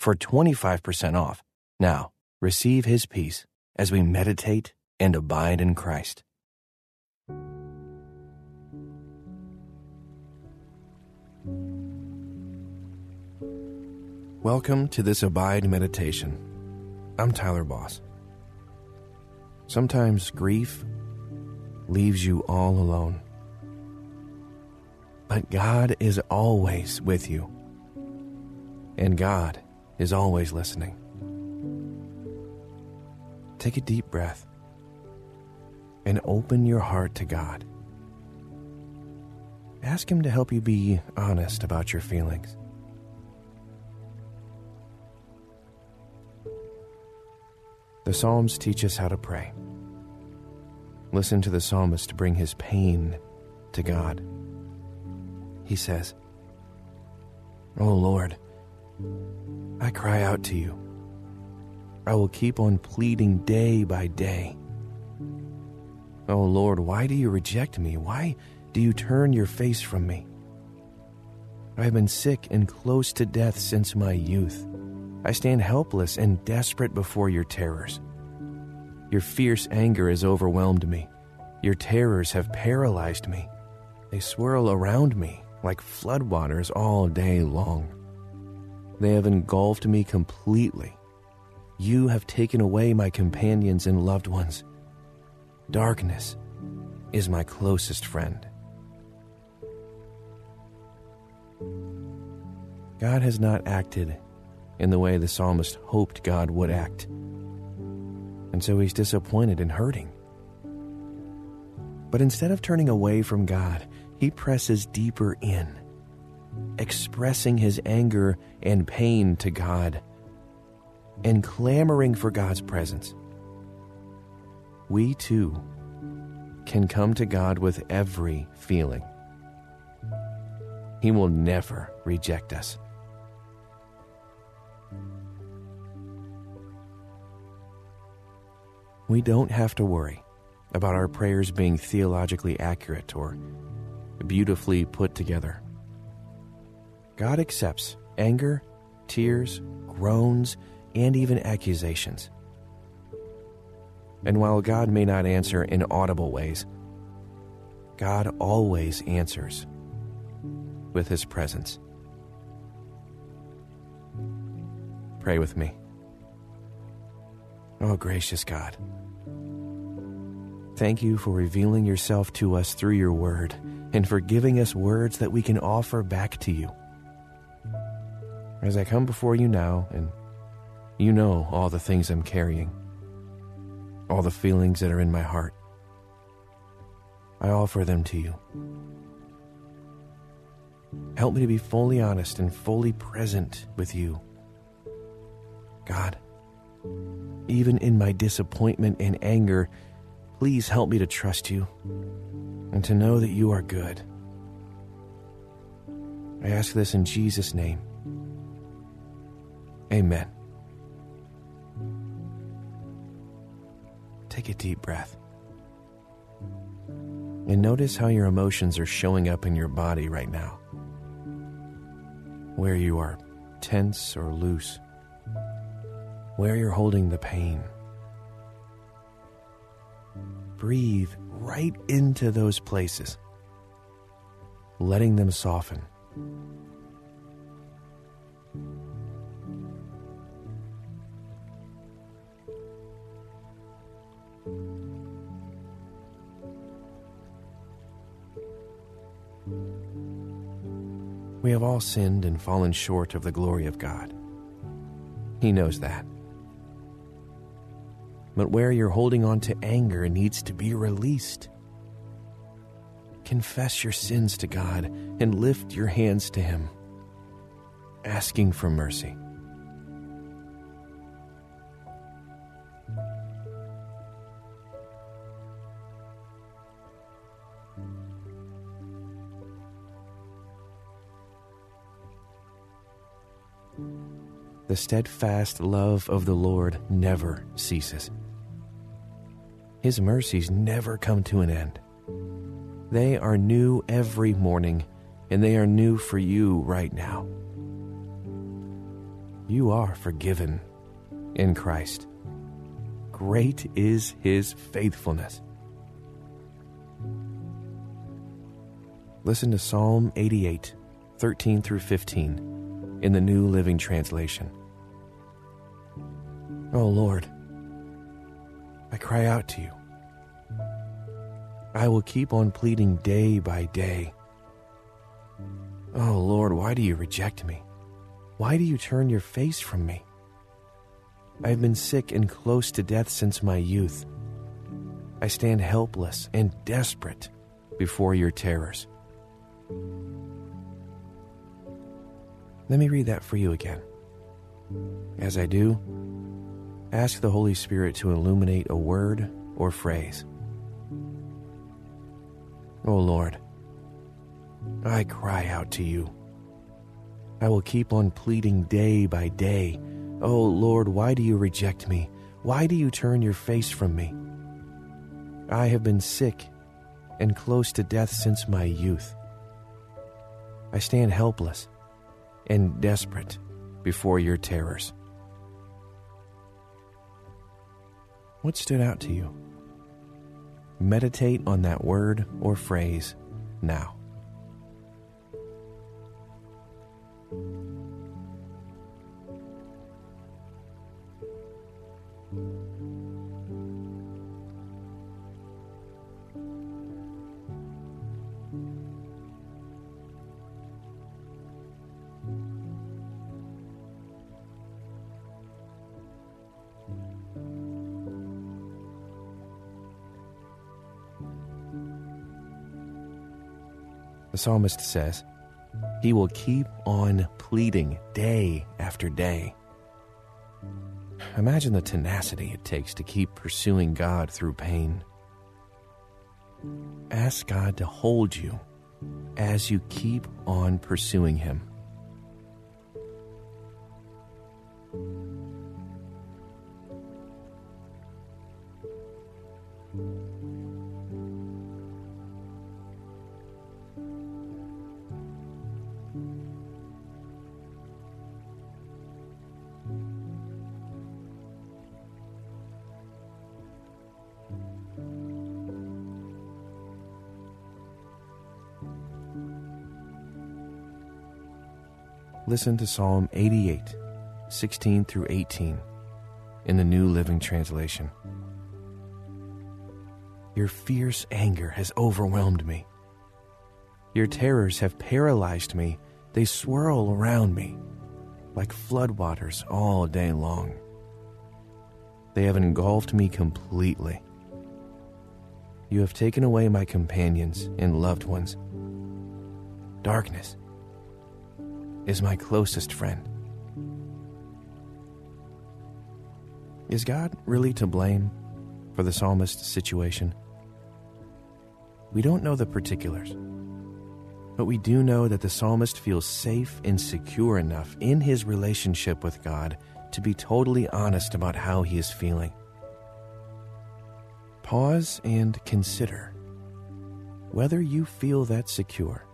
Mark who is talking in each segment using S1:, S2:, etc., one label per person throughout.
S1: for 25% off. Now, receive his peace as we meditate and abide in Christ. Welcome to this Abide meditation. I'm Tyler Boss. Sometimes grief leaves you all alone. But God is always with you. And God is always listening. Take a deep breath and open your heart to God. Ask Him to help you be honest about your feelings. The Psalms teach us how to pray. Listen to the psalmist bring his pain to God. He says, O oh Lord, I cry out to you. I will keep on pleading day by day. Oh Lord, why do you reject me? Why do you turn your face from me? I have been sick and close to death since my youth. I stand helpless and desperate before your terrors. Your fierce anger has overwhelmed me. Your terrors have paralyzed me. They swirl around me like floodwaters all day long. They have engulfed me completely. You have taken away my companions and loved ones. Darkness is my closest friend. God has not acted in the way the psalmist hoped God would act. And so he's disappointed and hurting. But instead of turning away from God, he presses deeper in expressing his anger and pain to God, and clamoring for God's presence. We too can come to God with every feeling. He will never reject us. We don't have to worry about our prayers being theologically accurate or beautifully put together. God accepts anger, tears, groans, and even accusations. And while God may not answer in audible ways, God always answers with His presence. Pray with me. Oh, gracious God, thank you for revealing yourself to us through your word and for giving us words that we can offer back to you as I come before you now, and you know all the things I'm carrying, all the feelings that are in my heart. I offer them to you. Help me to be fully honest and fully present with you. God, even in my disappointment and anger, please help me to trust you and to know that you are good. I ask this in Jesus' name. Amen. Take a deep breath. And notice how your emotions are showing up in your body right now. Where you are tense or loose. Where you're holding the pain. Breathe right into those places, letting them soften. We have all sinned and fallen short of the glory of God. He knows that. But where you're holding on to anger needs to be released. Confess your sins to God and lift your hands to Him, asking for mercy. The steadfast love of the Lord never ceases. His mercies never come to an end. They are new every morning, and they are new for you right now. You are forgiven in Christ. Great is his faithfulness. Listen to Psalm 88, 13 through 15 in the New Living Translation. Oh Lord, I cry out to you. I will keep on pleading day by day. Oh Lord, why do you reject me? Why do you turn your face from me? I have been sick and close to death since my youth. I stand helpless and desperate before your terrors. Let me read that for you again. As I do, ask the Holy Spirit to illuminate a word or phrase. O oh Lord, I cry out to you. I will keep on pleading day by day. Oh Lord, why do you reject me? Why do you turn your face from me? I have been sick and close to death since my youth. I stand helpless and desperate before your terrors. What stood out to you? Meditate on that word or phrase now. Psalmist says, He will keep on pleading day after day. Imagine the tenacity it takes to keep pursuing God through pain. Ask God to hold you as you keep on pursuing Him. Listen to Psalm 88, 16 through 18 in the New Living Translation. Your fierce anger has overwhelmed me. Your terrors have paralyzed me. They swirl around me like floodwaters all day long. They have engulfed me completely. You have taken away my companions and loved ones. Darkness is my closest friend. Is God really to blame for the psalmist's situation? We don't know the particulars, but we do know that the psalmist feels safe and secure enough in his relationship with God to be totally honest about how he is feeling. Pause and consider whether you feel that secure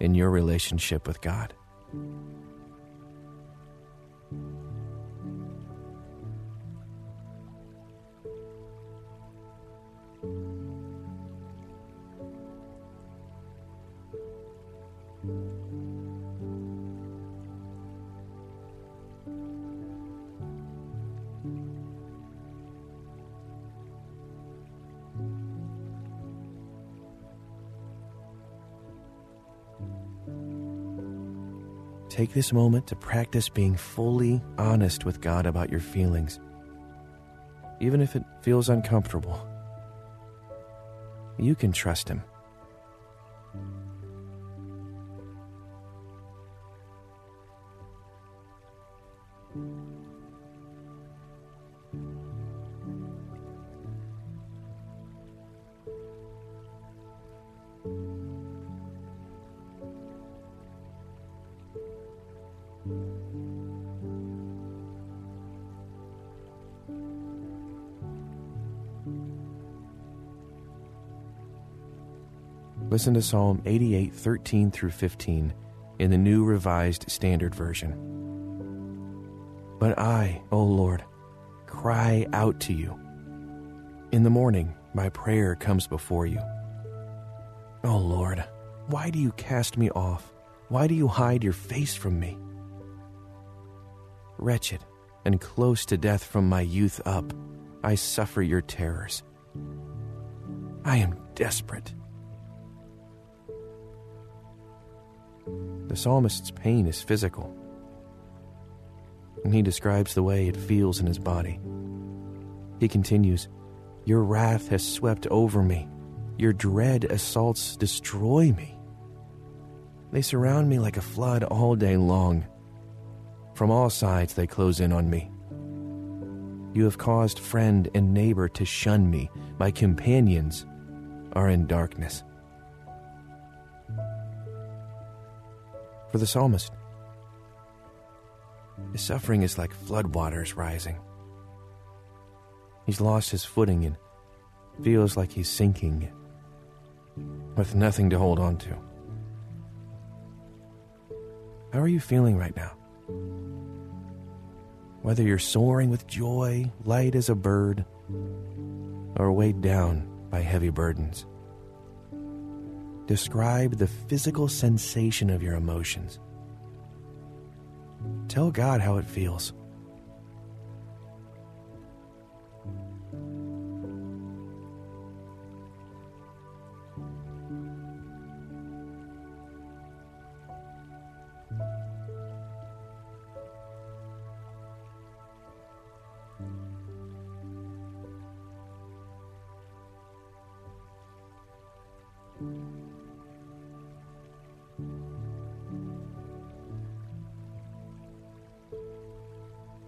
S1: in your relationship with God. Thank you. Take this moment to practice being fully honest with God about your feelings, even if it feels uncomfortable. You can trust Him. Listen to Psalm 88, 13 through 15 in the New Revised Standard Version. But I, O Lord, cry out to you. In the morning, my prayer comes before you. O Lord, why do you cast me off? Why do you hide your face from me? Wretched and close to death from my youth up, I suffer your terrors. I am desperate. The psalmist's pain is physical, and he describes the way it feels in his body. He continues, Your wrath has swept over me. Your dread assaults destroy me. They surround me like a flood all day long. From all sides they close in on me. You have caused friend and neighbor to shun me. My companions are in darkness. For the psalmist, his suffering is like floodwaters rising. He's lost his footing and feels like he's sinking with nothing to hold on to. How are you feeling right now? Whether you're soaring with joy, light as a bird, or weighed down by heavy burdens. Describe the physical sensation of your emotions. Tell God how it feels.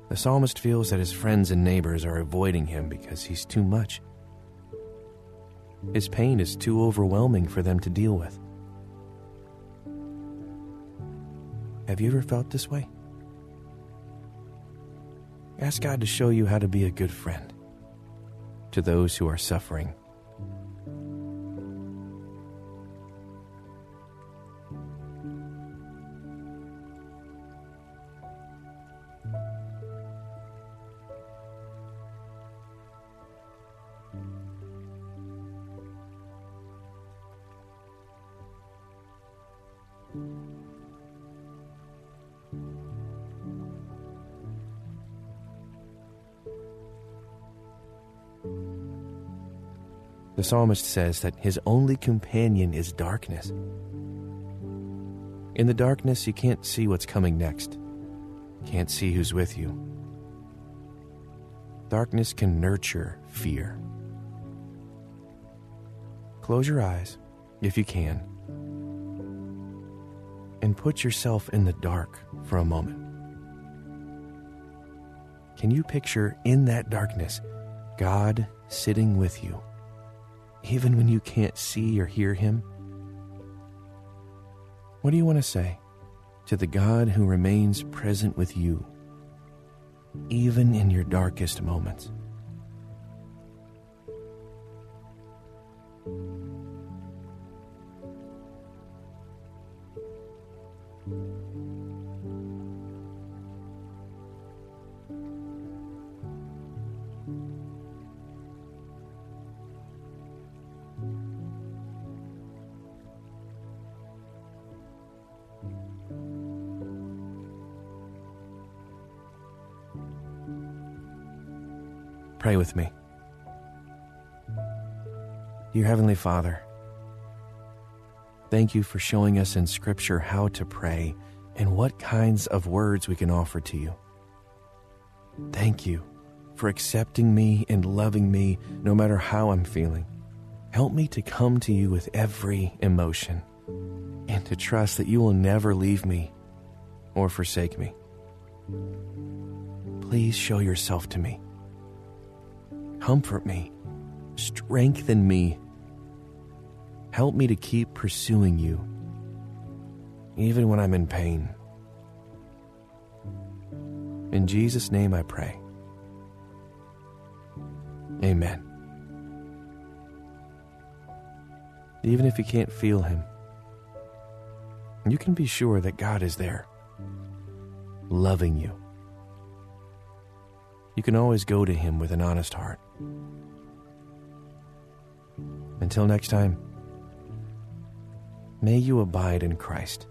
S1: The psalmist feels that his friends and neighbors are avoiding him because he's too much. His pain is too overwhelming for them to deal with. Have you ever felt this way? Ask God to show you how to be a good friend to those who are suffering. The psalmist says that his only companion is darkness. In the darkness, you can't see what's coming next, can't see who's with you. Darkness can nurture fear. Close your eyes, if you can, and put yourself in the dark for a moment. Can you picture in that darkness God sitting with you? Even when you can't see or hear Him? What do you want to say to the God who remains present with you, even in your darkest moments? Pray with me. Dear Heavenly Father, thank you for showing us in Scripture how to pray and what kinds of words we can offer to you. Thank you for accepting me and loving me no matter how I'm feeling. Help me to come to you with every emotion and to trust that you will never leave me or forsake me. Please show yourself to me Comfort me, strengthen me. Help me to keep pursuing you, even when I'm in pain. In Jesus' name I pray. Amen. even if you can't feel Him. You can be sure that God is there, loving you. You can always go to Him with an honest heart. Until next time, may you abide in Christ.